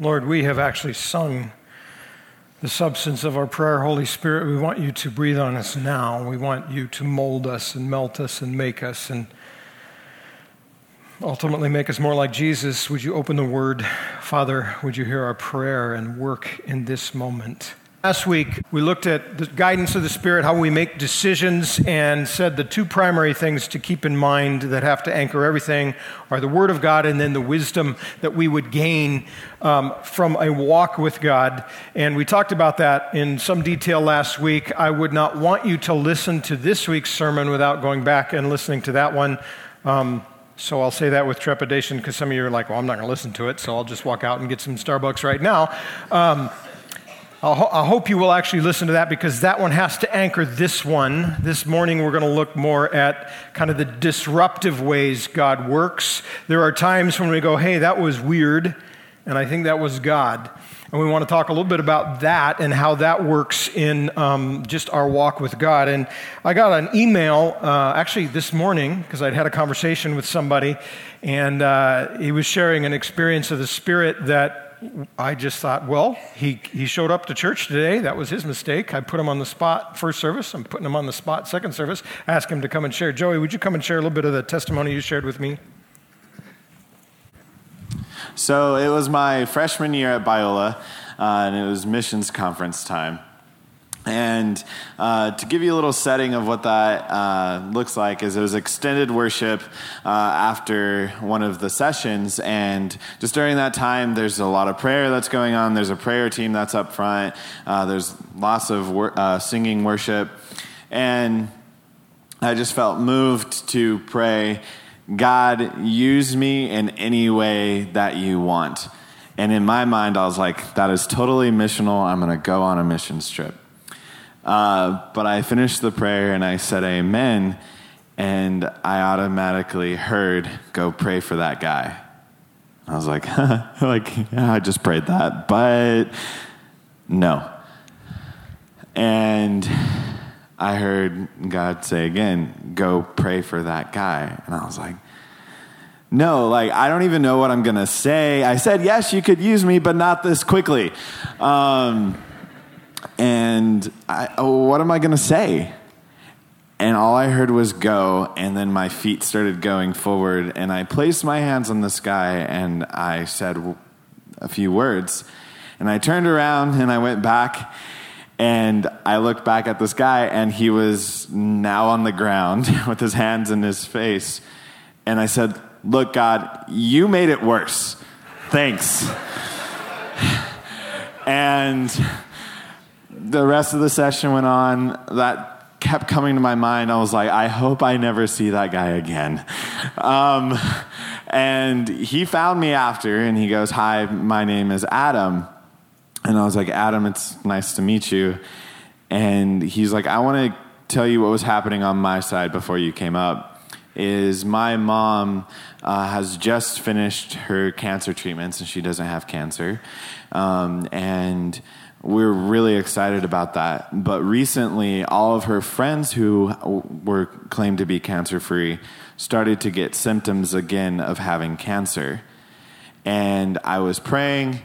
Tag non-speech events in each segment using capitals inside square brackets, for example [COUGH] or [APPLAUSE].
Lord, we have actually sung the substance of our prayer. Holy Spirit, we want you to breathe on us now. We want you to mold us and melt us and make us and ultimately make us more like Jesus. Would you open the word? Father, would you hear our prayer and work in this moment? Last week, we looked at the guidance of the Spirit, how we make decisions, and said the two primary things to keep in mind that have to anchor everything are the Word of God and then the wisdom that we would gain um, from a walk with God. And we talked about that in some detail last week. I would not want you to listen to this week's sermon without going back and listening to that one. Um, so I'll say that with trepidation because some of you are like, well, I'm not going to listen to it, so I'll just walk out and get some Starbucks right now. Um, I hope you will actually listen to that because that one has to anchor this one. This morning, we're going to look more at kind of the disruptive ways God works. There are times when we go, hey, that was weird, and I think that was God. And we want to talk a little bit about that and how that works in um, just our walk with God. And I got an email uh, actually this morning because I'd had a conversation with somebody, and uh, he was sharing an experience of the Spirit that I just thought, well, he, he showed up to church today. That was his mistake. I put him on the spot first service. I'm putting him on the spot second service. Ask him to come and share. Joey, would you come and share a little bit of the testimony you shared with me? So it was my freshman year at Biola, uh, and it was missions conference time. And uh, to give you a little setting of what that uh, looks like, is it was extended worship uh, after one of the sessions, and just during that time, there's a lot of prayer that's going on. There's a prayer team that's up front. Uh, there's lots of wor- uh, singing worship, and I just felt moved to pray. God, use me in any way that you want. And in my mind, I was like, that is totally missional. I'm going to go on a mission trip. Uh, but I finished the prayer and I said amen, and I automatically heard, go pray for that guy. I was like, [LAUGHS] like yeah, I just prayed that, but no. And I heard God say again, go pray for that guy. And I was like, no, like, I don't even know what I'm going to say. I said, yes, you could use me, but not this quickly. Um, and I, oh, what am I going to say? And all I heard was go, and then my feet started going forward, and I placed my hands on the guy, and I said a few words. And I turned around and I went back, and I looked back at this guy, and he was now on the ground [LAUGHS] with his hands in his face. And I said, Look, God, you made it worse. Thanks. [LAUGHS] and the rest of the session went on. That kept coming to my mind. I was like, I hope I never see that guy again. Um, and he found me after and he goes, Hi, my name is Adam. And I was like, Adam, it's nice to meet you. And he's like, I want to tell you what was happening on my side before you came up. Is my mom uh, has just finished her cancer treatments and she doesn't have cancer. Um, and we're really excited about that. But recently, all of her friends who were claimed to be cancer free started to get symptoms again of having cancer. And I was praying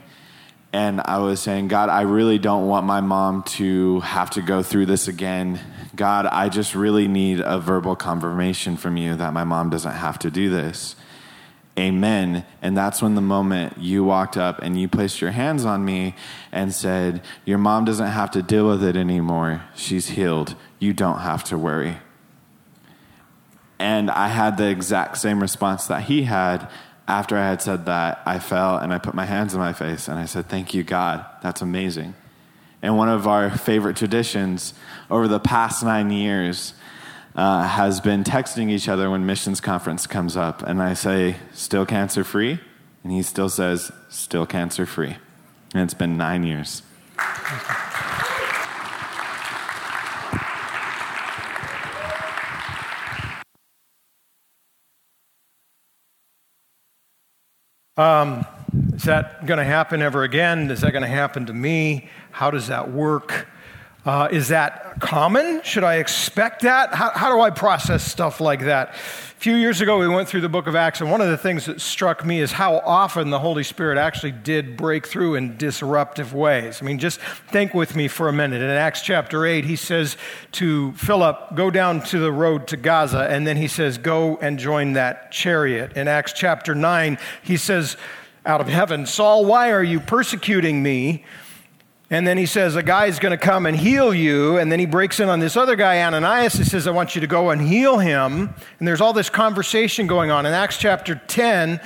and I was saying, God, I really don't want my mom to have to go through this again. God, I just really need a verbal confirmation from you that my mom doesn't have to do this amen. And that's when the moment you walked up and you placed your hands on me and said, Your mom doesn't have to deal with it anymore. She's healed. You don't have to worry. And I had the exact same response that he had. After I had said that, I fell and I put my hands in my face and I said, Thank you, God. That's amazing. And one of our favorite traditions over the past nine years uh, has been texting each other when missions conference comes up. And I say, still cancer free? And he still says, still cancer free. And it's been nine years. Um, is that going to happen ever again? Is that going to happen to me? How does that work? Uh, is that common? Should I expect that? How, how do I process stuff like that? A few years ago, we went through the book of Acts, and one of the things that struck me is how often the Holy Spirit actually did break through in disruptive ways. I mean, just think with me for a minute. In Acts chapter 8, he says to Philip, Go down to the road to Gaza, and then he says, Go and join that chariot. In Acts chapter 9, he says, out of heaven, Saul, why are you persecuting me? And then he says, A guy is going to come and heal you. And then he breaks in on this other guy, Ananias, and says, I want you to go and heal him. And there's all this conversation going on. In Acts chapter 10,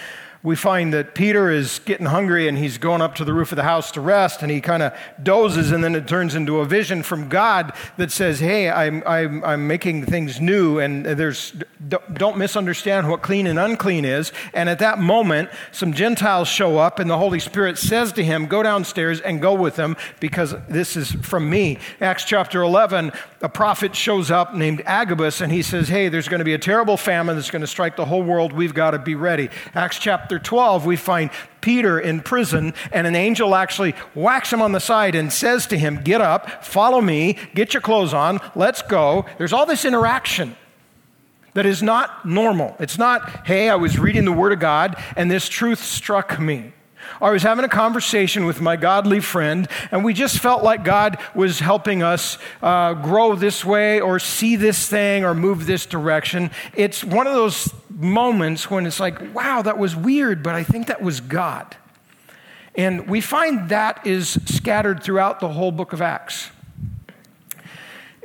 we find that Peter is getting hungry and he's going up to the roof of the house to rest and he kind of dozes and then it turns into a vision from God that says, Hey, I'm, I'm, I'm making things new and there's, don't misunderstand what clean and unclean is. And at that moment, some Gentiles show up and the Holy Spirit says to him, Go downstairs and go with them because this is from me. Acts chapter 11, a prophet shows up named Agabus and he says, Hey, there's going to be a terrible famine that's going to strike the whole world. We've got to be ready. Acts chapter chapter 12, we find Peter in prison, and an angel actually whacks him on the side and says to him, Get up, follow me, get your clothes on, let's go. There's all this interaction that is not normal. It's not, hey, I was reading the Word of God and this truth struck me. I was having a conversation with my godly friend, and we just felt like God was helping us uh, grow this way or see this thing or move this direction. It's one of those moments when it's like, wow, that was weird, but I think that was God. And we find that is scattered throughout the whole book of Acts.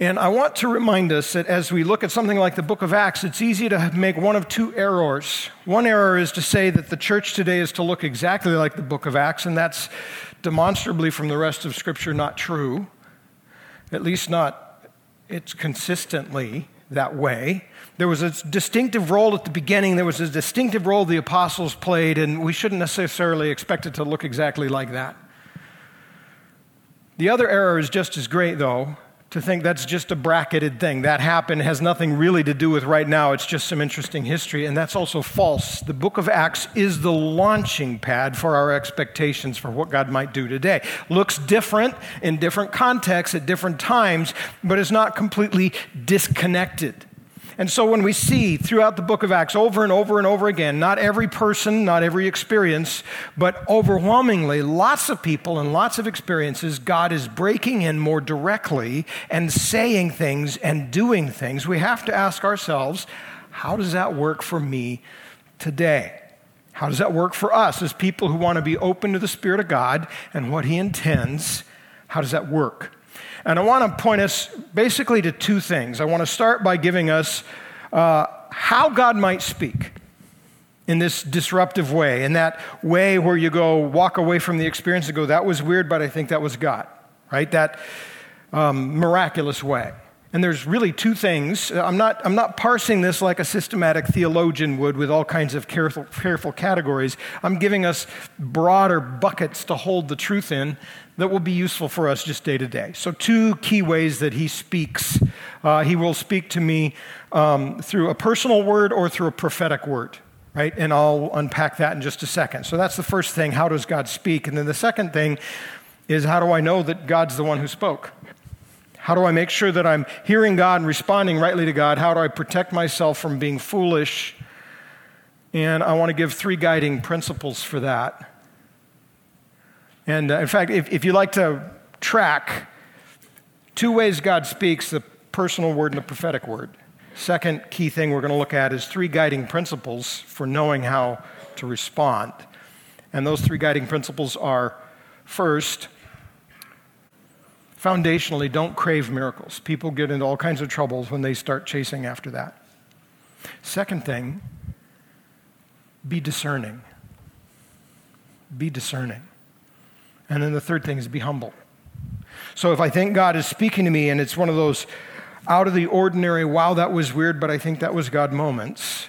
And I want to remind us that as we look at something like the book of Acts, it's easy to make one of two errors. One error is to say that the church today is to look exactly like the book of Acts, and that's demonstrably from the rest of Scripture not true. At least not, it's consistently that way. There was a distinctive role at the beginning, there was a distinctive role the apostles played, and we shouldn't necessarily expect it to look exactly like that. The other error is just as great, though, to think that's just a bracketed thing. That happened has nothing really to do with right now. It's just some interesting history. And that's also false. The book of Acts is the launching pad for our expectations for what God might do today. Looks different in different contexts at different times, but is not completely disconnected. And so when we see throughout the book of Acts over and over and over again, not every person, not every experience, but overwhelmingly lots of people and lots of experiences, God is breaking in more directly and saying things and doing things, we have to ask ourselves, how does that work for me today? How does that work for us as people who want to be open to the Spirit of God and what He intends? How does that work? And I want to point us basically to two things. I want to start by giving us uh, how God might speak in this disruptive way, in that way where you go walk away from the experience and go, that was weird, but I think that was God, right? That um, miraculous way. And there's really two things. I'm not, I'm not parsing this like a systematic theologian would with all kinds of careful, careful categories. I'm giving us broader buckets to hold the truth in that will be useful for us just day to day. So, two key ways that he speaks. Uh, he will speak to me um, through a personal word or through a prophetic word, right? And I'll unpack that in just a second. So, that's the first thing. How does God speak? And then the second thing is how do I know that God's the one who spoke? How do I make sure that I'm hearing God and responding rightly to God? How do I protect myself from being foolish? And I want to give three guiding principles for that. And uh, in fact, if, if you like to track two ways God speaks the personal word and the prophetic word. Second key thing we're going to look at is three guiding principles for knowing how to respond. And those three guiding principles are first, foundationally, don't crave miracles. People get into all kinds of troubles when they start chasing after that. Second thing, be discerning. Be discerning. And then the third thing is be humble. So if I think God is speaking to me and it's one of those out of the ordinary, wow, that was weird, but I think that was God moments,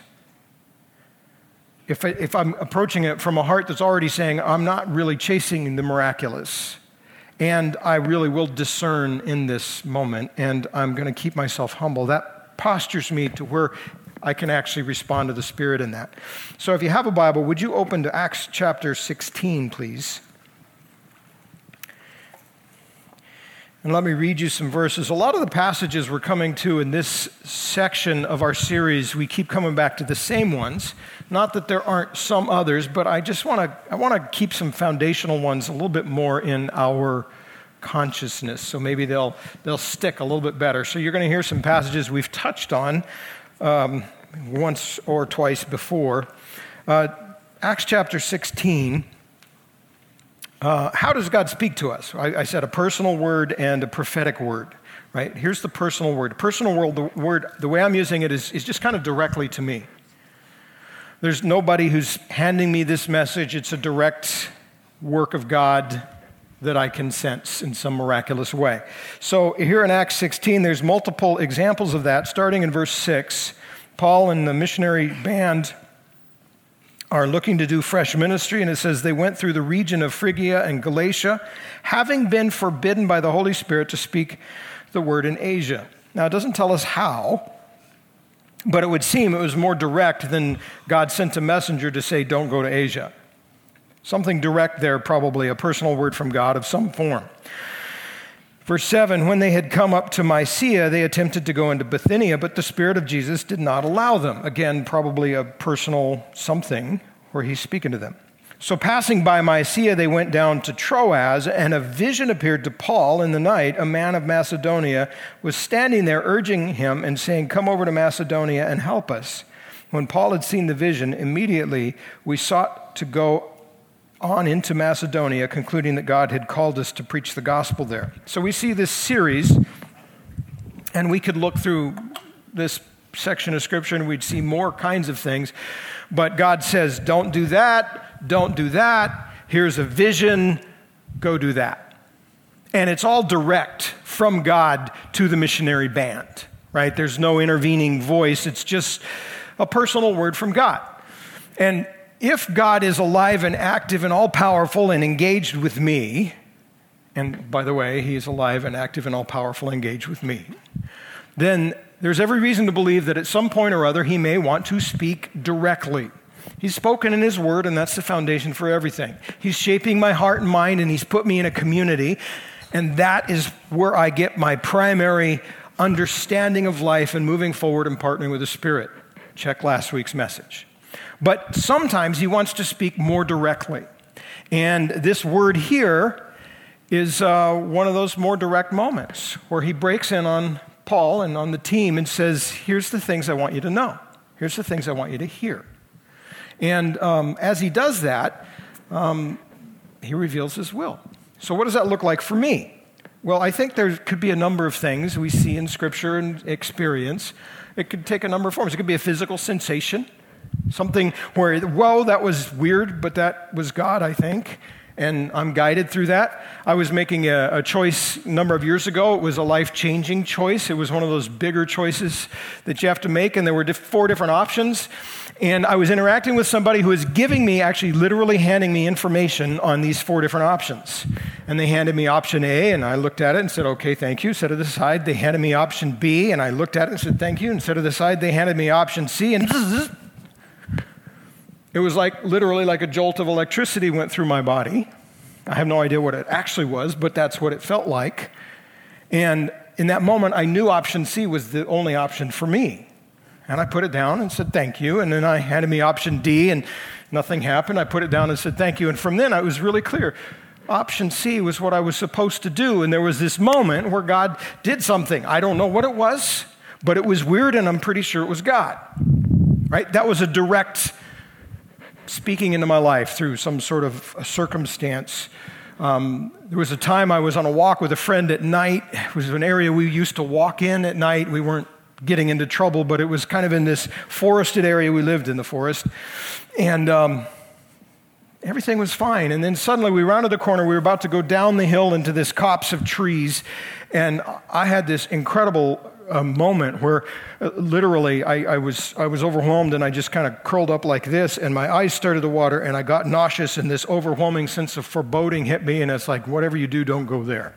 if, I, if I'm approaching it from a heart that's already saying, I'm not really chasing the miraculous, and I really will discern in this moment, and I'm going to keep myself humble, that postures me to where I can actually respond to the Spirit in that. So if you have a Bible, would you open to Acts chapter 16, please? And let me read you some verses. A lot of the passages we're coming to in this section of our series, we keep coming back to the same ones. Not that there aren't some others, but I just want to I want to keep some foundational ones a little bit more in our consciousness. So maybe they'll they'll stick a little bit better. So you're going to hear some passages we've touched on um, once or twice before. Uh, Acts chapter 16 uh, how does God speak to us? I, I, said a personal word and a prophetic word, right? Here's the personal word. Personal word, the word, the way I'm using it is, is just kind of directly to me. There's nobody who's handing me this message. It's a direct work of God that I can sense in some miraculous way. So here in Acts 16, there's multiple examples of that, starting in verse 6. Paul and the missionary band are looking to do fresh ministry, and it says they went through the region of Phrygia and Galatia, having been forbidden by the Holy Spirit to speak the word in Asia. Now, it doesn't tell us how, but it would seem it was more direct than God sent a messenger to say, don't go to Asia. Something direct there, probably a personal word from God of some form. Verse 7 When they had come up to Mysia, they attempted to go into Bithynia, but the Spirit of Jesus did not allow them. Again, probably a personal something where he's speaking to them. So, passing by Mysia, they went down to Troas, and a vision appeared to Paul in the night. A man of Macedonia was standing there, urging him and saying, Come over to Macedonia and help us. When Paul had seen the vision, immediately we sought to go on into Macedonia, concluding that God had called us to preach the gospel there. So we see this series, and we could look through this section of scripture and we'd see more kinds of things. But God says, don't do that, don't do that. Here's a vision, go do that. And it's all direct from God to the missionary band, right? There's no intervening voice, it's just a personal word from God. And if God is alive and active and all powerful and engaged with me, and by the way, he is alive and active and all powerful engaged with me, then there's every reason to believe that at some point or other he may want to speak directly. He's spoken in his word, and that's the foundation for everything. He's shaping my heart and mind, and he's put me in a community, and that is where I get my primary understanding of life and moving forward and partnering with the Spirit. Check last week's message. But sometimes he wants to speak more directly. And this word here is uh, one of those more direct moments where he breaks in on Paul and on the team and says, Here's the things I want you to know. Here's the things I want you to hear. And um, as he does that, um, he reveals his will. So, what does that look like for me? Well, I think there could be a number of things we see in Scripture and experience. It could take a number of forms. It could be a physical sensation. Something where, whoa, that was weird, but that was God, I think. And I'm guided through that. I was making a, a choice a number of years ago. It was a life changing choice. It was one of those bigger choices that you have to make, and there were four different options. And I was interacting with somebody who was giving me, actually literally handing me information on these four different options. And they handed me option A, and I looked at it and said, okay, thank you. Set it aside. They handed me option B, and I looked at it and said, thank you. And set it aside. They handed me option C, and [LAUGHS] it was like literally like a jolt of electricity went through my body. I have no idea what it actually was, but that's what it felt like. And in that moment, I knew option C was the only option for me. And I put it down and said, thank you. And then I handed me option D, and nothing happened. I put it down and said, thank you. And from then, I was really clear. Option C was what I was supposed to do. And there was this moment where God did something. I don't know what it was, but it was weird, and I'm pretty sure it was God. Right? That was a direct speaking into my life through some sort of circumstance. Um, there was a time I was on a walk with a friend at night. It was an area we used to walk in at night. We weren't getting into trouble, but it was kind of in this forested area. We lived in the forest. And um, everything was fine. And then suddenly we rounded the corner. We were about to go down the hill into this copse of trees. And I had this incredible a moment where uh, literally I, I, was, I was overwhelmed and I just kind of curled up like this and my eyes started to water and I got nauseous and this overwhelming sense of foreboding hit me and it's like, whatever you do, don't go there.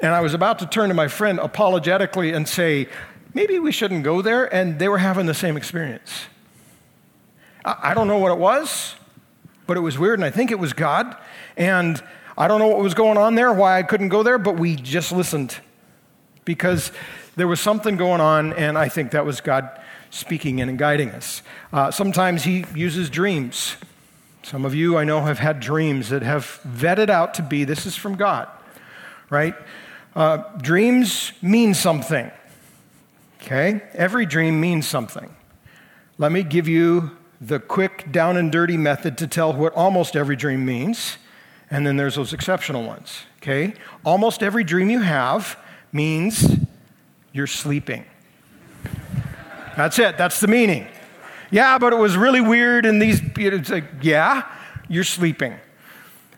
And I was about to turn to my friend apologetically and say, maybe we shouldn't go there. And they were having the same experience. I, I don't know what it was, but it was weird and I think it was God. And I don't know what was going on there, why I couldn't go there, but we just listened because there was something going on, and I think that was God speaking in and guiding us. Uh, sometimes He uses dreams. Some of you I know have had dreams that have vetted out to be this is from God, right? Uh, dreams mean something, okay? Every dream means something. Let me give you the quick, down and dirty method to tell what almost every dream means, and then there's those exceptional ones, okay? Almost every dream you have means you're sleeping. That's it, that's the meaning. Yeah, but it was really weird, and these, it's like, yeah, you're sleeping.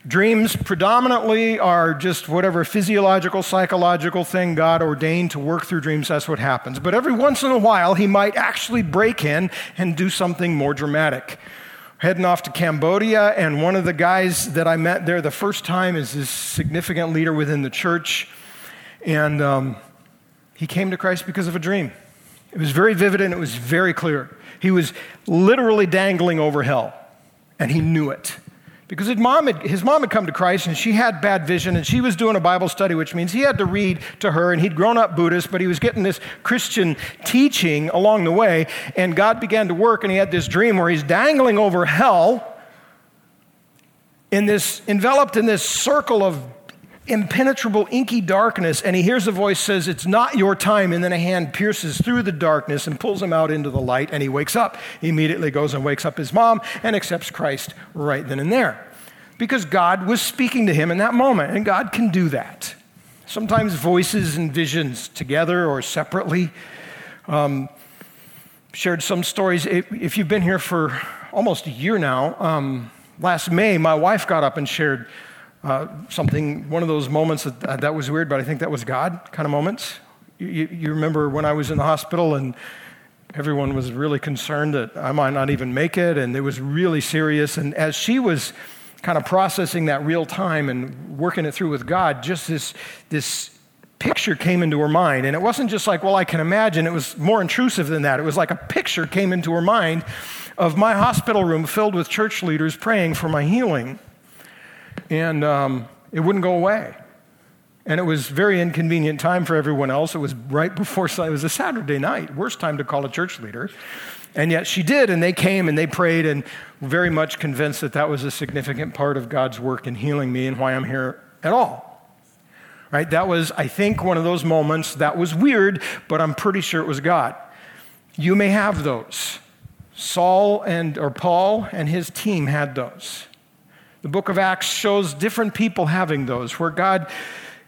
Dreams predominantly are just whatever physiological, psychological thing God ordained to work through dreams, that's what happens. But every once in a while, He might actually break in and do something more dramatic. Heading off to Cambodia, and one of the guys that I met there the first time is this significant leader within the church. And um, he came to Christ because of a dream. It was very vivid and it was very clear. He was literally dangling over hell, and he knew it. Because his mom, had, his mom had come to Christ and she had bad vision and she was doing a Bible study, which means he had to read to her and he'd grown up Buddhist, but he was getting this Christian teaching along the way. And God began to work and he had this dream where he's dangling over hell in this, enveloped in this circle of impenetrable inky darkness and he hears a voice says it's not your time. And then a hand pierces through the darkness and pulls him out into the light and he wakes up. He immediately goes and wakes up his mom and accepts christ right then and there. Because god was speaking to him in that moment and god can do that. Sometimes voices and visions together or separately. Um, shared some stories. If you've been here for almost a year now um, last may my wife got up and shared uh, something, one of those moments that, uh, that was weird, but I think that was God kind of moments. You, you remember when I was in the hospital and everyone was really concerned that I might not even make it, and it was really serious. And as she was kind of processing that real time and working it through with God, just this, this picture came into her mind. And it wasn't just like, well, I can imagine, it was more intrusive than that. It was like a picture came into her mind of my hospital room filled with church leaders praying for my healing and um, it wouldn't go away. And it was very inconvenient time for everyone else. It was right before it was a Saturday night, worst time to call a church leader. And yet she did, and they came and they prayed, and very much convinced that that was a significant part of God's work in healing me and why I'm here at all. Right? That was, I think, one of those moments that was weird, but I'm pretty sure it was God. You may have those. Saul and or Paul and his team had those. The book of Acts shows different people having those, where God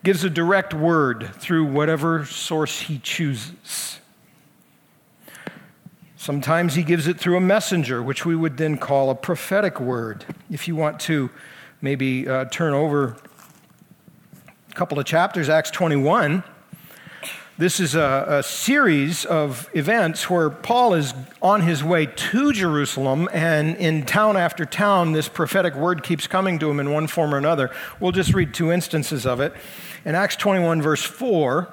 gives a direct word through whatever source he chooses. Sometimes he gives it through a messenger, which we would then call a prophetic word. If you want to maybe uh, turn over a couple of chapters, Acts 21. This is a, a, series of events where Paul is on his way to Jerusalem, and in town after town, this prophetic word keeps coming to him in one form or another. We'll just read two instances of it. In Acts 21, verse 4,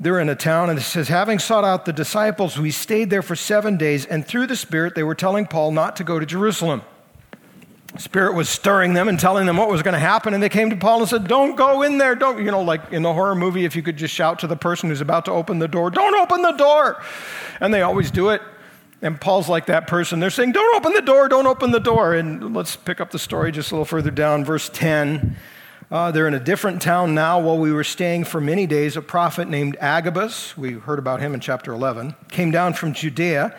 they're in a town, and it says, Having sought out the disciples, we stayed there for seven days, and through the Spirit, they were telling Paul not to go to Jerusalem. Spirit was stirring them and telling them what was going to happen. And they came to Paul and said, Don't go in there. Don't, you know, like in the horror movie, if you could just shout to the person who's about to open the door, Don't open the door. And they always do it. And Paul's like that person. They're saying, Don't open the door, don't open the door. And let's pick up the story just a little further down, verse 10. Uh, they're in a different town now. While we were staying for many days, a prophet named Agabus, we heard about him in chapter 11, came down from Judea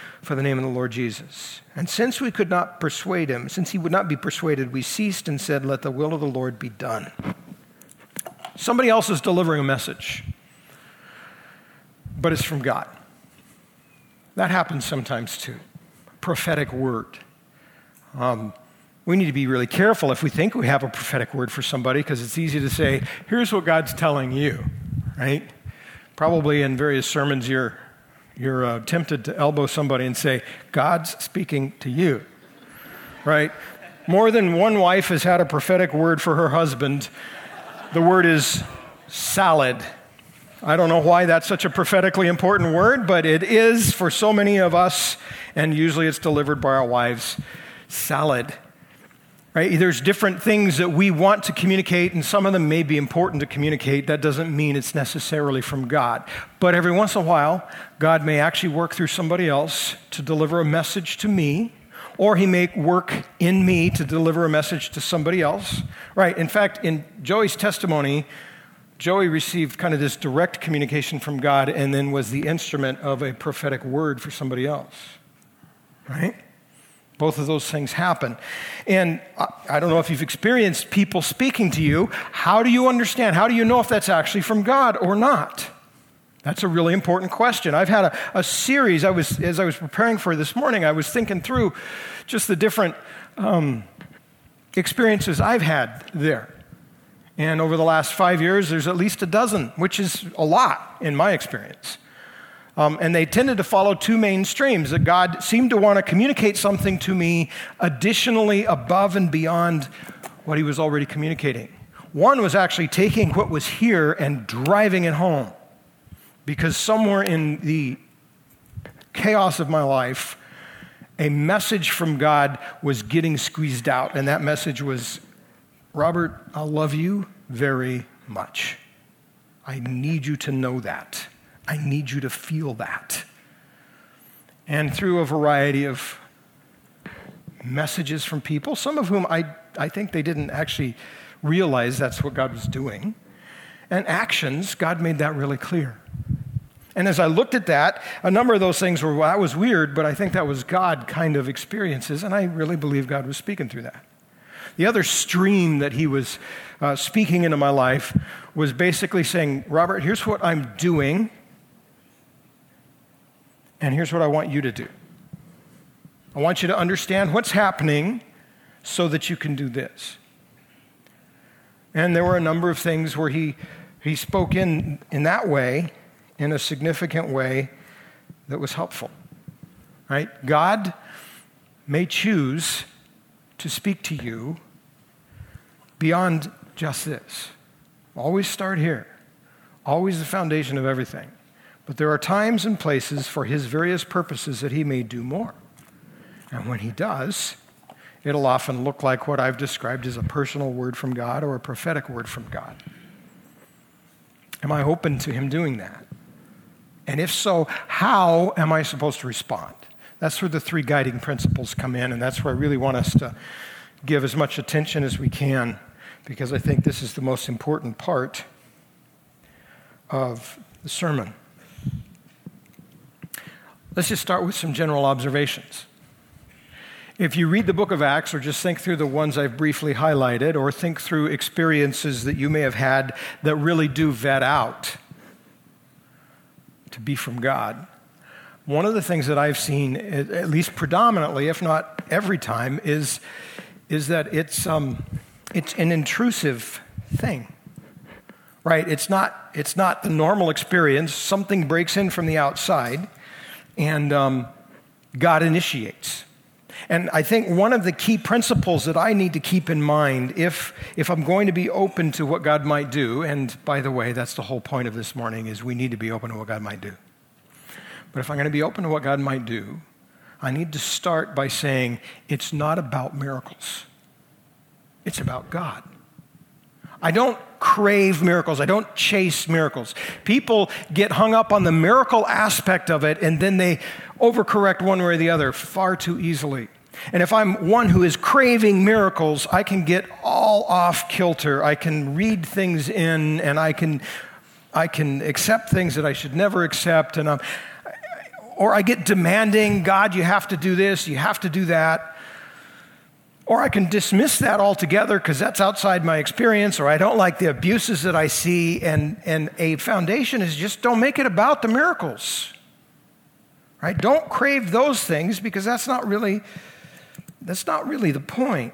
for the name of the Lord Jesus. And since we could not persuade him, since he would not be persuaded, we ceased and said, Let the will of the Lord be done. Somebody else is delivering a message, but it's from God. That happens sometimes too. Prophetic word. Um, we need to be really careful if we think we have a prophetic word for somebody because it's easy to say, here's what God's telling you, right? Probably in various sermons, you're, you're uh, tempted to elbow somebody and say, God's speaking to you, right? More than one wife has had a prophetic word for her husband. The word is salad. I don't know why that's such a prophetically important word, but it is for so many of us, and usually it's delivered by our wives. Salad. Right? There's different things that we want to communicate, and some of them may be important to communicate. That doesn't mean it's necessarily from God. But every once in a while, God may actually work through somebody else to deliver a message to me, or He may work in me to deliver a message to somebody else. Right? In fact, in Joey's testimony, Joey received kind of this direct communication from God and then was the instrument of a prophetic word for somebody else. Right? Both of those things happen. And I don't know if you've experienced people speaking to you. How do you understand? How do you know if that's actually from God or not? That's a really important question. I've had a, a series, I was, as I was preparing for this morning, I was thinking through just the different um, experiences I've had there. And over the last five years, there's at least a dozen, which is a lot in my experience. Um, and they tended to follow two main streams that God seemed to want to communicate something to me additionally above and beyond what he was already communicating. One was actually taking what was here and driving it home. Because somewhere in the chaos of my life, a message from God was getting squeezed out. And that message was Robert, I love you very much. I need you to know that. I need you to feel that. And through a variety of messages from people, some of whom I, I think they didn't actually realize that's what God was doing, and actions, God made that really clear. And as I looked at that, a number of those things were, well, that was weird, but I think that was God kind of experiences, and I really believe God was speaking through that. The other stream that he was uh, speaking into my life was basically saying, Robert, here's what I'm doing and here's what I want you to do I want you to understand what's happening so that you can do this. And there were a number of things where he, he spoke in, in that way, in a significant way that was helpful. Right? God may choose to speak to you beyond just this. Always start here. Always the foundation of everything. But there are times and places for his various purposes that he may do more. And when he does, it'll often look like what I've described as a personal word from God or a prophetic word from God. Am I open to him doing that? And if so, how am I supposed to respond? That's where the three guiding principles come in, and that's where I really want us to give as much attention as we can, because I think this is the most important part of the sermon. Let's just start with some general observations. If you read the book of Acts, or just think through the ones I've briefly highlighted, or think through experiences that you may have had that really do vet out to be from God, one of the things that I've seen, at least predominantly, if not every time, is, is that it's, um, it's an intrusive thing. Right? It's not, it's not the normal experience. Something breaks in from the outside and um, God initiates. And I think one of the key principles that I need to keep in mind if, if I'm going to be open to what God might do, and by the way, that's the whole point of this morning is we need to be open to what God might do. But if I'm going to be open to what God might do, I need to start by saying it's not about miracles. It's about God. I don't crave miracles. I don't chase miracles. People get hung up on the miracle aspect of it and then they overcorrect one way or the other far too easily. And if I'm one who is craving miracles, I can get all off kilter. I can read things in and I can, I can accept things that I should never accept. And I'm, or I get demanding, God, you have to do this, you have to do that. Or I can dismiss that altogether because that's outside my experience, or I don't like the abuses that I see. And, and a foundation is just don't make it about the miracles. Right? Don't crave those things because that's not really, that's not really the point.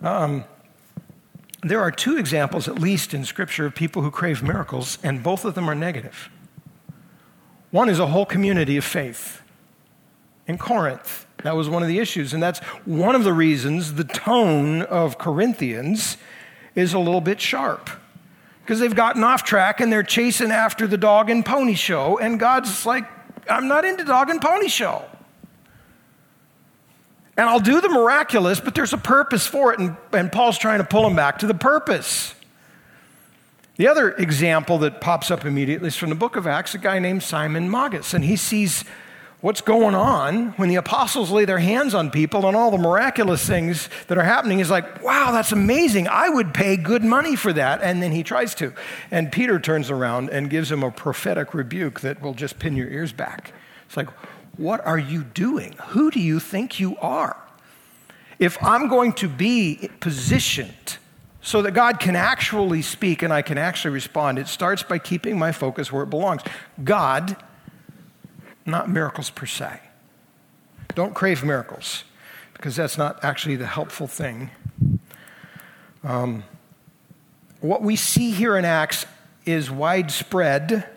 Um, there are two examples, at least in Scripture, of people who crave miracles, and both of them are negative. One is a whole community of faith in Corinth. That was one of the issues, and that's one of the reasons the tone of Corinthians is a little bit sharp. Because they've gotten off track and they're chasing after the dog and pony show, and God's like, I'm not into dog and pony show. And I'll do the miraculous, but there's a purpose for it. And, and Paul's trying to pull him back to the purpose. The other example that pops up immediately is from the book of Acts, a guy named Simon Magus. And he sees what's going on when the apostles lay their hands on people and all the miraculous things that are happening. is like, wow, that's amazing. I would pay good money for that. And then he tries to. And Peter turns around and gives him a prophetic rebuke that will just pin your ears back. It's like, what are you doing? Who do you think you are? If I'm going to be positioned so that God can actually speak and I can actually respond, it starts by keeping my focus where it belongs. God, not miracles per se. Don't crave miracles because that's not actually the helpful thing. Um, what we see here in Acts is widespread,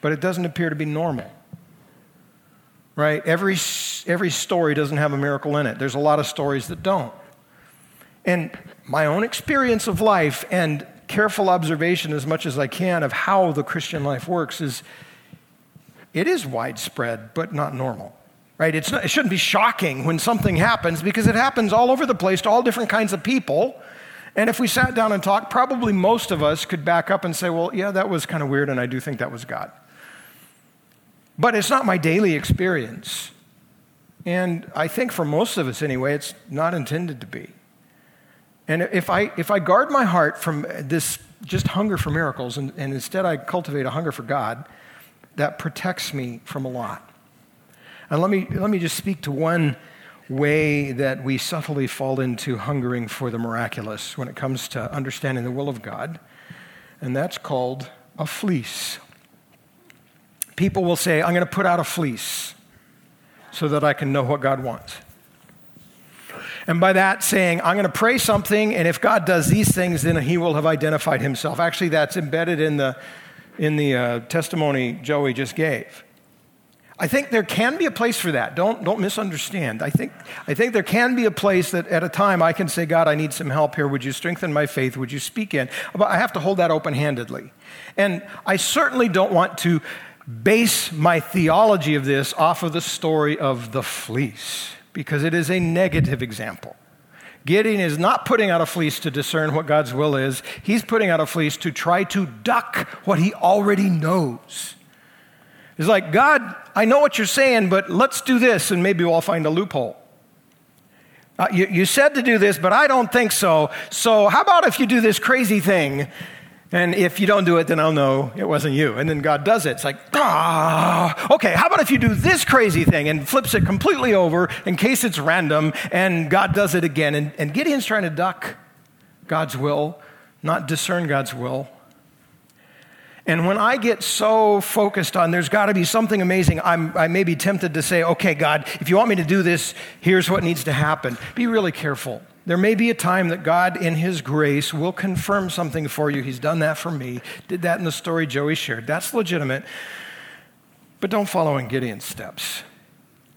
but it doesn't appear to be normal right? Every, every story doesn't have a miracle in it. There's a lot of stories that don't. And my own experience of life and careful observation, as much as I can, of how the Christian life works is it is widespread, but not normal. Right? Not, it shouldn't be shocking when something happens because it happens all over the place to all different kinds of people. And if we sat down and talked, probably most of us could back up and say, well, yeah, that was kind of weird, and I do think that was God. But it's not my daily experience. And I think for most of us anyway, it's not intended to be. And if I, if I guard my heart from this just hunger for miracles and, and instead I cultivate a hunger for God, that protects me from a lot. And let me, let me just speak to one way that we subtly fall into hungering for the miraculous when it comes to understanding the will of God, and that's called a fleece people will say, I'm going to put out a fleece so that I can know what God wants. And by that, saying, I'm going to pray something, and if God does these things, then he will have identified himself. Actually, that's embedded in the, in the uh, testimony Joey just gave. I think there can be a place for that. Don't, don't misunderstand. I think, I think there can be a place that at a time I can say, God, I need some help here. Would you strengthen my faith? Would you speak in? But I have to hold that open handedly. And I certainly don't want to base my theology of this off of the story of the fleece because it is a negative example. Gideon is not putting out a fleece to discern what God's will is, he's putting out a fleece to try to duck what he already knows. It's like, God, I know what you're saying, but let's do this and maybe we'll find a loophole. Uh, you, you said to do this, but I don't think so. So, how about if you do this crazy thing and if you don't do it, then I'll know it wasn't you. And then God does it. It's like, ah, okay, how about if you do this crazy thing and flips it completely over in case it's random and God does it again? And, and Gideon's trying to duck God's will, not discern God's will. And when I get so focused on there's got to be something amazing, I'm, I may be tempted to say, okay, God, if you want me to do this, here's what needs to happen. Be really careful. There may be a time that God, in His grace, will confirm something for you. He's done that for me. Did that in the story Joey shared. That's legitimate. But don't follow in Gideon's steps.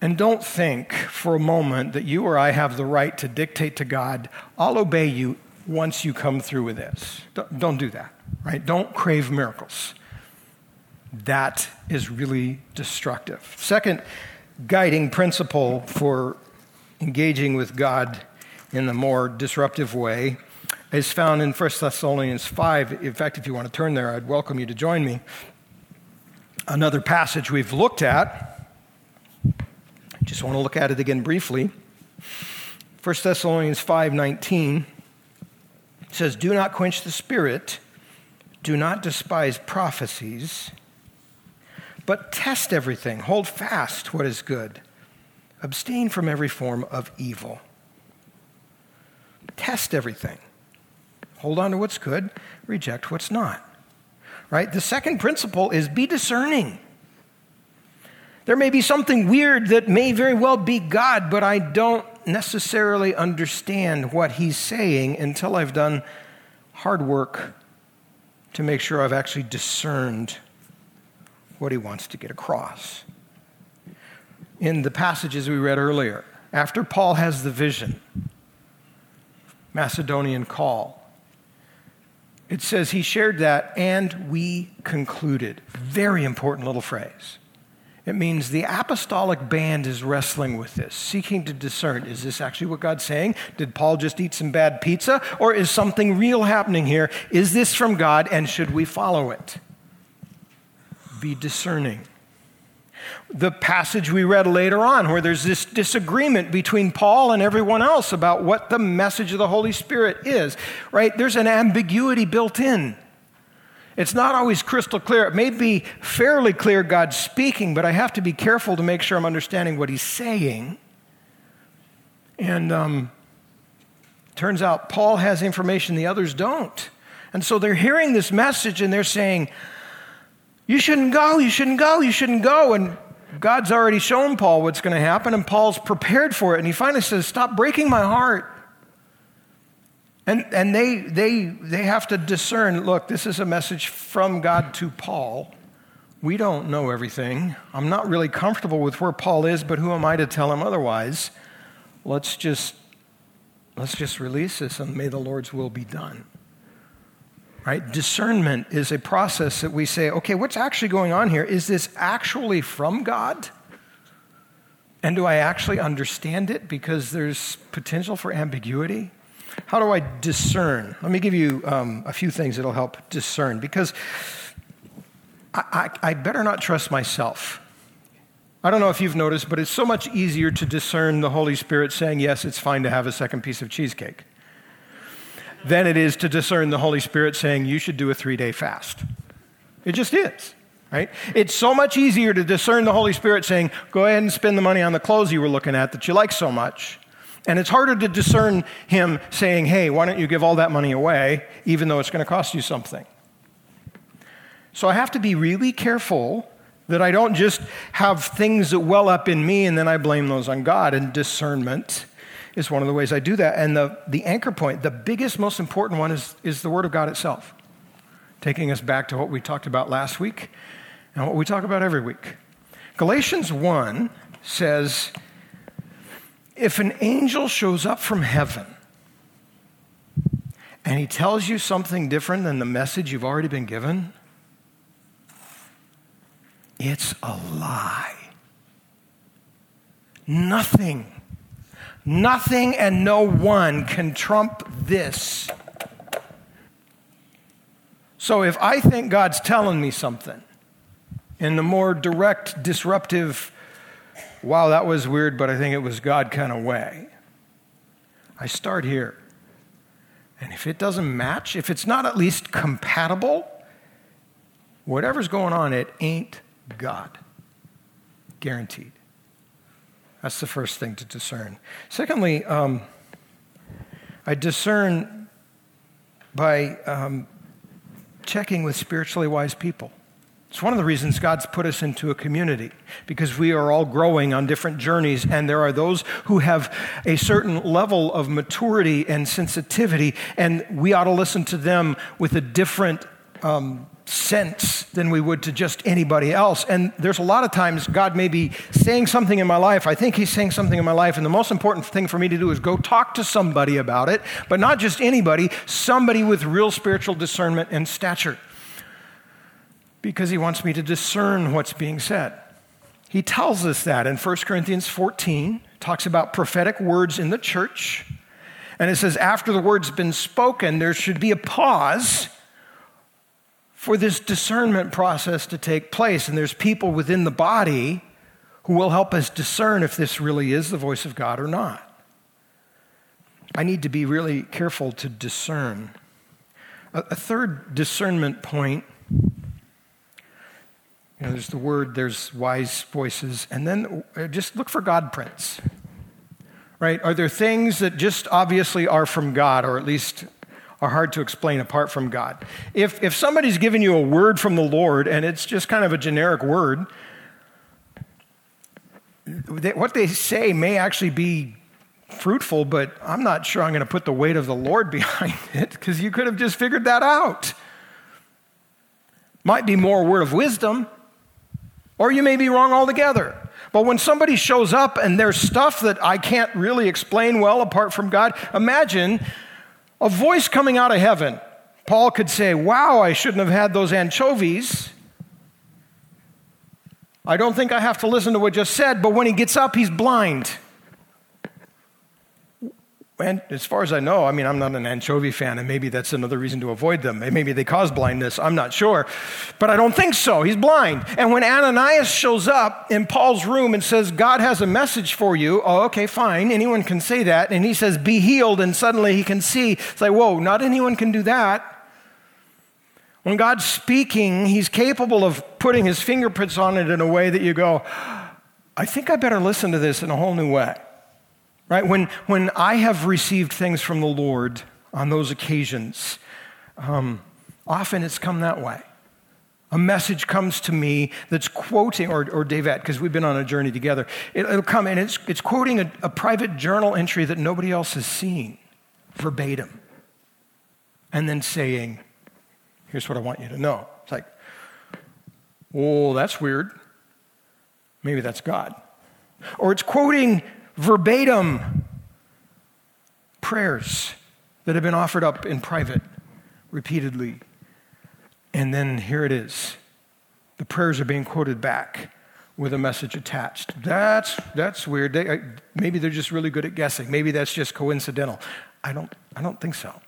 And don't think for a moment that you or I have the right to dictate to God, I'll obey you once you come through with this. Don't do that, right? Don't crave miracles. That is really destructive. Second guiding principle for engaging with God in the more disruptive way is found in 1 Thessalonians 5. In fact, if you want to turn there, I'd welcome you to join me. Another passage we've looked at. Just want to look at it again briefly. 1 Thessalonians 5:19 says, "Do not quench the spirit, do not despise prophecies, but test everything, hold fast what is good, abstain from every form of evil." Test everything. Hold on to what's good, reject what's not. Right? The second principle is be discerning. There may be something weird that may very well be God, but I don't necessarily understand what he's saying until I've done hard work to make sure I've actually discerned what he wants to get across. In the passages we read earlier, after Paul has the vision, Macedonian call, it says he shared that and we concluded. Very important little phrase. It means the apostolic band is wrestling with this, seeking to discern is this actually what God's saying? Did Paul just eat some bad pizza? Or is something real happening here? Is this from God and should we follow it? Be discerning the passage we read later on, where there's this disagreement between Paul and everyone else about what the message of the Holy Spirit is, right? There's an ambiguity built in. It's not always crystal clear. It may be fairly clear God's speaking, but I have to be careful to make sure I'm understanding what he's saying. And um, turns out Paul has information the others don't. And so they're hearing this message and they're saying, You shouldn't go, you shouldn't go, you shouldn't go. And God's already shown Paul what's going to happen, and Paul's prepared for it. And he finally says, Stop breaking my heart. And, and they, they, they have to discern look, this is a message from God to Paul. We don't know everything. I'm not really comfortable with where Paul is, but who am I to tell him otherwise? Let's just, let's just release this and may the Lord's will be done. Right? Discernment is a process that we say, okay, what's actually going on here? Is this actually from God? And do I actually understand it? Because there's potential for ambiguity. How do I discern? Let me give you um, a few things that'll help discern. Because I, I, I better not trust myself. I don't know if you've noticed, but it's so much easier to discern the Holy Spirit saying, yes, it's fine to have a second piece of cheesecake than it is to discern the Holy Spirit saying you should do a three day fast. It just is, right? It's so much easier to discern the Holy Spirit saying, go ahead and spend the money on the clothes you were looking at that you like so much. And it's harder to discern him saying, hey, why don't you give all that money away, even though it's going to cost you something. So I have to be really careful that I don't just have things that well up in me and then I blame those on God and discernment is one of the ways I do that. And the, the anchor point, the biggest, most important one, is, is the Word of God itself, taking us back to what we talked about last week and what we talk about every week. Galatians 1 says, If an angel shows up from heaven and he tells you something different than the message you've already been given, it's a lie. Nothing Nothing and no one can trump this. So if I think God's telling me something in the more direct, disruptive, wow, that was weird, but I think it was God kind of way, I start here. And if it doesn't match, if it's not at least compatible, whatever's going on, it ain't God. Guaranteed. That's the first thing to discern. Secondly, um, I discern by um, checking with spiritually wise people. It's one of the reasons God's put us into a community because we are all growing on different journeys, and there are those who have a certain level of maturity and sensitivity, and we ought to listen to them with a different um, sense than we would to just anybody else. And there's a lot of times God may be saying something in my life. I think He's saying something in my life. And the most important thing for me to do is go talk to somebody about it, but not just anybody, somebody with real spiritual discernment and stature. Because He wants me to discern what's being said. He tells us that in 1 Corinthians 14, talks about prophetic words in the church. And it says, after the word's been spoken, there should be a pause for this discernment process to take place. And there's people within the body who will help us discern if this really is the voice of God or not. I need to be really careful to discern. A, third discernment point you know, there's the word, there's wise voices, and then uh, just look for God prints. Right? Are there things that just obviously are from God, or at least are hard to explain apart from God. If, if somebody's given you a word from the Lord and it's just kind of a generic word, they, what they say may actually be fruitful, but I'm not sure I'm going to put the weight of the Lord [LAUGHS] behind it because you could have just figured that out. Might be more word of wisdom, or you may be wrong altogether. But when somebody shows up and there's stuff that I can't really explain well apart from God, imagine a voice coming out of heaven. Paul could say, Wow, I shouldn't have had those anchovies. I don't think I have to listen to what just said, but when he gets up, he's blind. And as far as I know, I mean, I'm not an anchovy fan, and maybe that's another reason to avoid them. Maybe they cause blindness. I'm not sure. But I don't think so. He's blind. And when Ananias shows up in Paul's room and says, God has a message for you, oh, okay, fine. Anyone can say that. And he says, be healed, and suddenly he can see. It's like, whoa, not anyone can do that. When God's speaking, he's capable of putting his fingerprints on it in a way that you go, I think I better listen to this in a whole new way. Right? When, when I have received things from the Lord on those occasions, um, often it's come that way. A message comes to me that's quoting, or, or Davette, because we've been on a journey together. It, will come and it's, it's quoting a, a private journal entry that nobody else has seen, verbatim. And then saying, Here's what I want you to know. It's like, oh, that's weird. Maybe that's God. Or it's quoting verbatim prayers that have been offered up in private repeatedly. And then here it is. The prayers are being quoted back with a message attached. That's, that's weird. They, maybe they're just really good at guessing. Maybe that's just coincidental. I don't, I don't think so.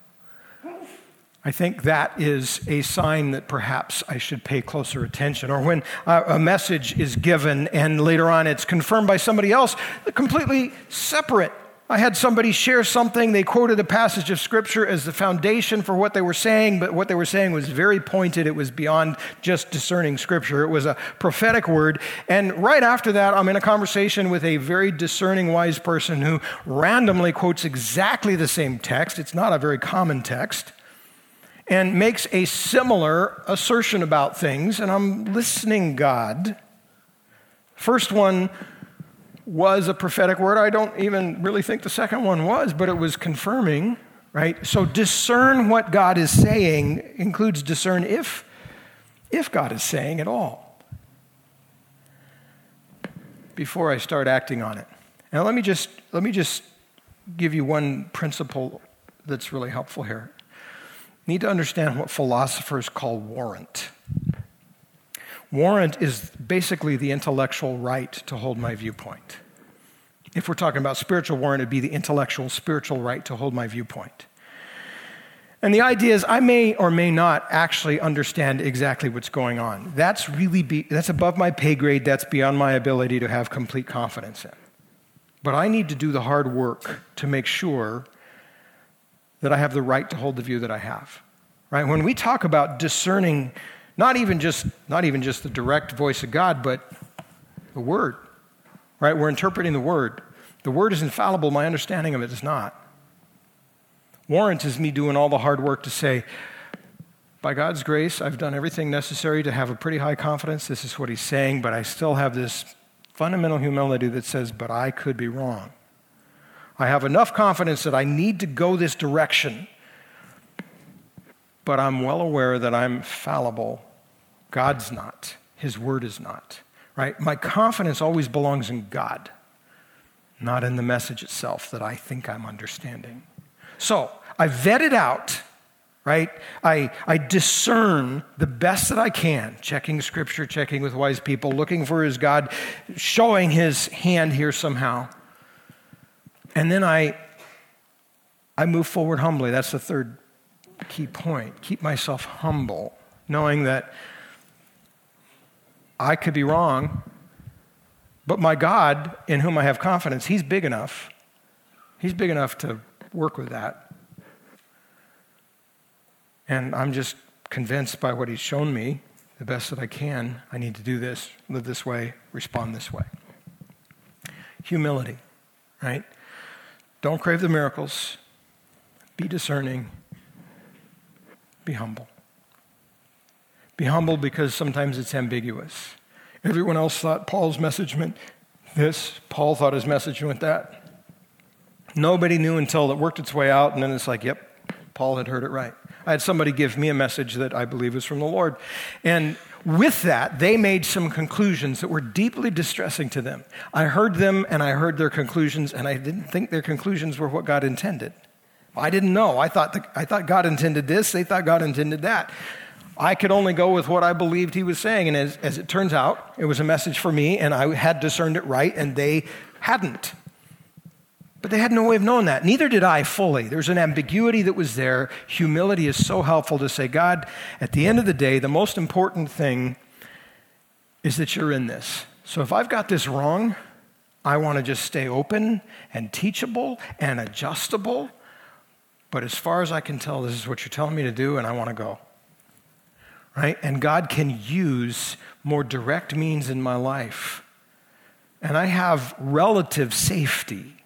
I think that is a sign that perhaps I should pay closer attention. Or when uh, a message is given and later on it's confirmed by somebody else, completely separate. I had somebody share something, they quoted a passage of scripture as the foundation for what they were saying, but what they were saying was very pointed. It was beyond just discerning scripture, it was a prophetic word. And right after that, I'm in a conversation with a very discerning, wise person who randomly quotes exactly the same text. It's not a very common text and makes a similar assertion about things, and I'm listening, God. First one was a prophetic word. I don't even really think the second one was, but it was confirming, right? So discern what God is saying includes discern if if God is saying at all. Before I start acting on it. Now let me just let me just give you one principle that's really helpful here need to understand what philosophers call warrant. Warrant is basically the intellectual right to hold my viewpoint. If we're talking about spiritual warrant, it'd be the intellectual, spiritual right to hold my viewpoint. And the idea is, I may or may not actually understand exactly what's going on. That's really be, that's above my pay grade. That's beyond my ability to have complete confidence in. But I need to do the hard work to make sure that I have the right to hold the view that I have. Right? When we talk about discerning not even just not even just the direct voice of God, but the word. Right? We're interpreting the word. The word is infallible, my understanding of it is not. Warrant is me doing all the hard work to say, by God's grace, I've done everything necessary to have a pretty high confidence. This is what he's saying, but I still have this fundamental humility that says, but I could be wrong. I have enough confidence that I need to go this direction, but I'm well aware that I'm fallible. God's not, His Word is not, right? My confidence always belongs in God, not in the message itself that I think I'm understanding. So I vet it out right? I, I discern the best that I can, checking scripture, checking with wise people, looking for his God, showing his hand here somehow. And then I, I move forward humbly. That's the third key point. Keep myself humble, knowing that I could be wrong, but my God, in whom I have confidence, He's big enough. He's big enough to work with that. And I'm just convinced by what He's shown me, the best that I can, I need to do this, live this way, respond this way. Humility, right? Don't crave the miracles. Be discerning. Be humble. Be humble because sometimes it's ambiguous. Everyone else thought Paul's message meant this, Paul thought his message meant that. Nobody knew until it worked its way out, and then it's like, yep, Paul had heard it right. I had somebody give me a message that I believe is from the Lord. And with that, they made some conclusions that were deeply distressing to them. I heard them and I heard their conclusions, and I didn't think their conclusions were what God intended. I didn't know. I thought, the, I thought God intended this, they thought God intended that. I could only go with what I believed he was saying. And as, as it turns out, it was a message for me, and I had discerned it right, and they hadn't. But they had no way of knowing that. Neither did I fully. There's an ambiguity that was there. Humility is so helpful to say, God, at the end of the day, the most important thing is that you're in this. So if I've got this wrong, I want to just stay open and teachable and adjustable. But as far as I can tell, this is what you're telling me to do, and I want to go. Right? And God can use more direct means in my life. And I have relative safety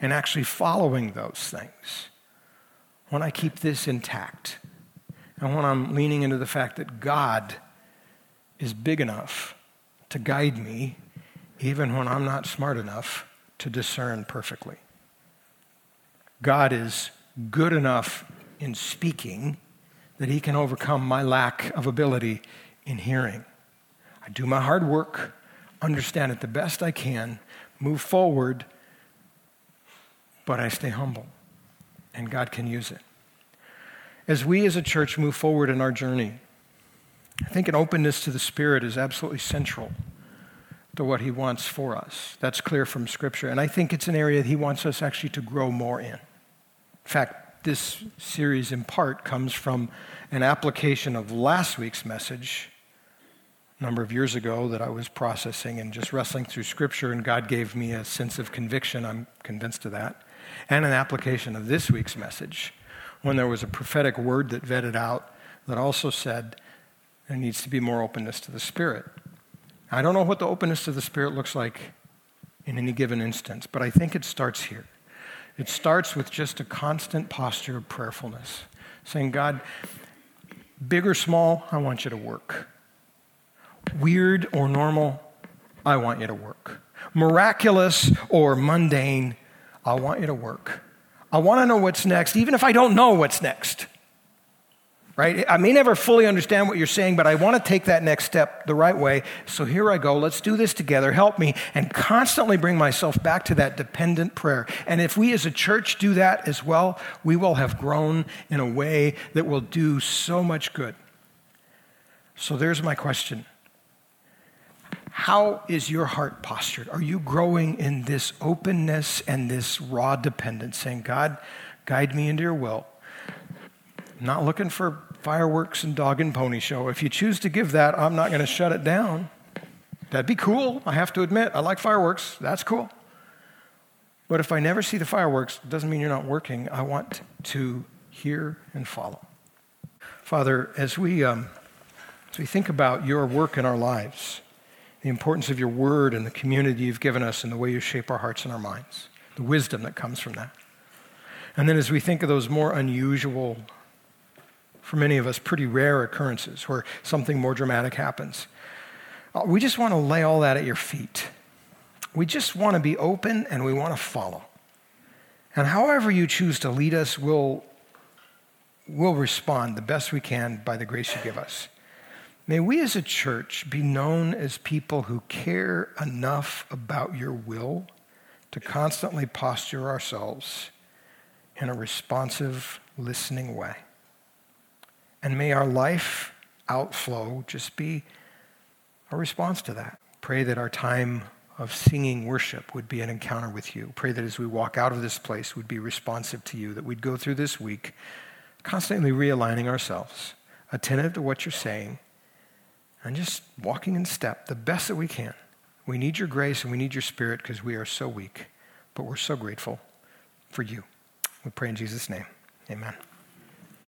and actually following those things when I keep this intact and when I'm leaning into the fact that God is big enough to guide me even when I'm not smart enough to discern perfectly. God is good enough in speaking that he can overcome my lack of ability in hearing. I do my hard work, understand it the best I can, move forward but I stay humble, and God can use it. As we as a church move forward in our journey, I think an openness to the Spirit is absolutely central to what He wants for us. That's clear from Scripture. And I think it's an area that He wants us actually to grow more in. In fact, this series in part comes from an application of last week's message a number of years ago that I was processing and just wrestling through Scripture, and God gave me a sense of conviction. I'm convinced of that and an application of this week's message when there was a prophetic word that vetted out that also said there needs to be more openness to the Spirit. I don't know what the openness to the Spirit looks like in any given instance, but I think it starts here. It starts with just a constant posture of prayerfulness, saying, God, big or small, I want you to work. Weird or normal, I want you to work. Miraculous or mundane, I want you to work. I want to know what's next, even if I don't know what's next. Right? I may never fully understand what you're saying, but I want to take that next step the right way. So here I go. Let's do this together. Help me. And constantly bring myself back to that dependent prayer. And if we as a church do that as well, we will have grown in a way that will do so much good. So there's my question how is your heart postured? Are you growing in this openness and this raw dependence, saying, God, guide me into your will? Not looking for fireworks and dog and pony show. If you choose to give that, I'm not going to shut it down. That'd be cool, I have to admit. I like fireworks, that's cool. But if I never see the fireworks, it doesn't mean you're not working. I want to hear and follow. Father, as we, um, as we think about your work in our lives, the importance of your word and the community you've given us and the way you shape our hearts and our minds, the wisdom that comes from that. And then as we think of those more unusual, for many of us, pretty rare occurrences where something more dramatic happens, uh, we just want to lay all that at your feet. We just want to be open and we want to follow. And however you choose to lead us, we'll, we'll respond the best we can by the grace you give us. May we as a church be known as people who care enough about your will to constantly posture ourselves in a responsive, listening way. And may our life outflow just be a response to that. Pray that our time of singing worship would be an encounter with you. Pray that as we walk out of this place, we'd be responsive to you, that we'd go through this week constantly realigning ourselves, attentive to what you're saying and just walking in step the best that we can. We need your grace and we need your spirit because we are so weak, but we're so grateful for you. We pray in Jesus' name. Amen.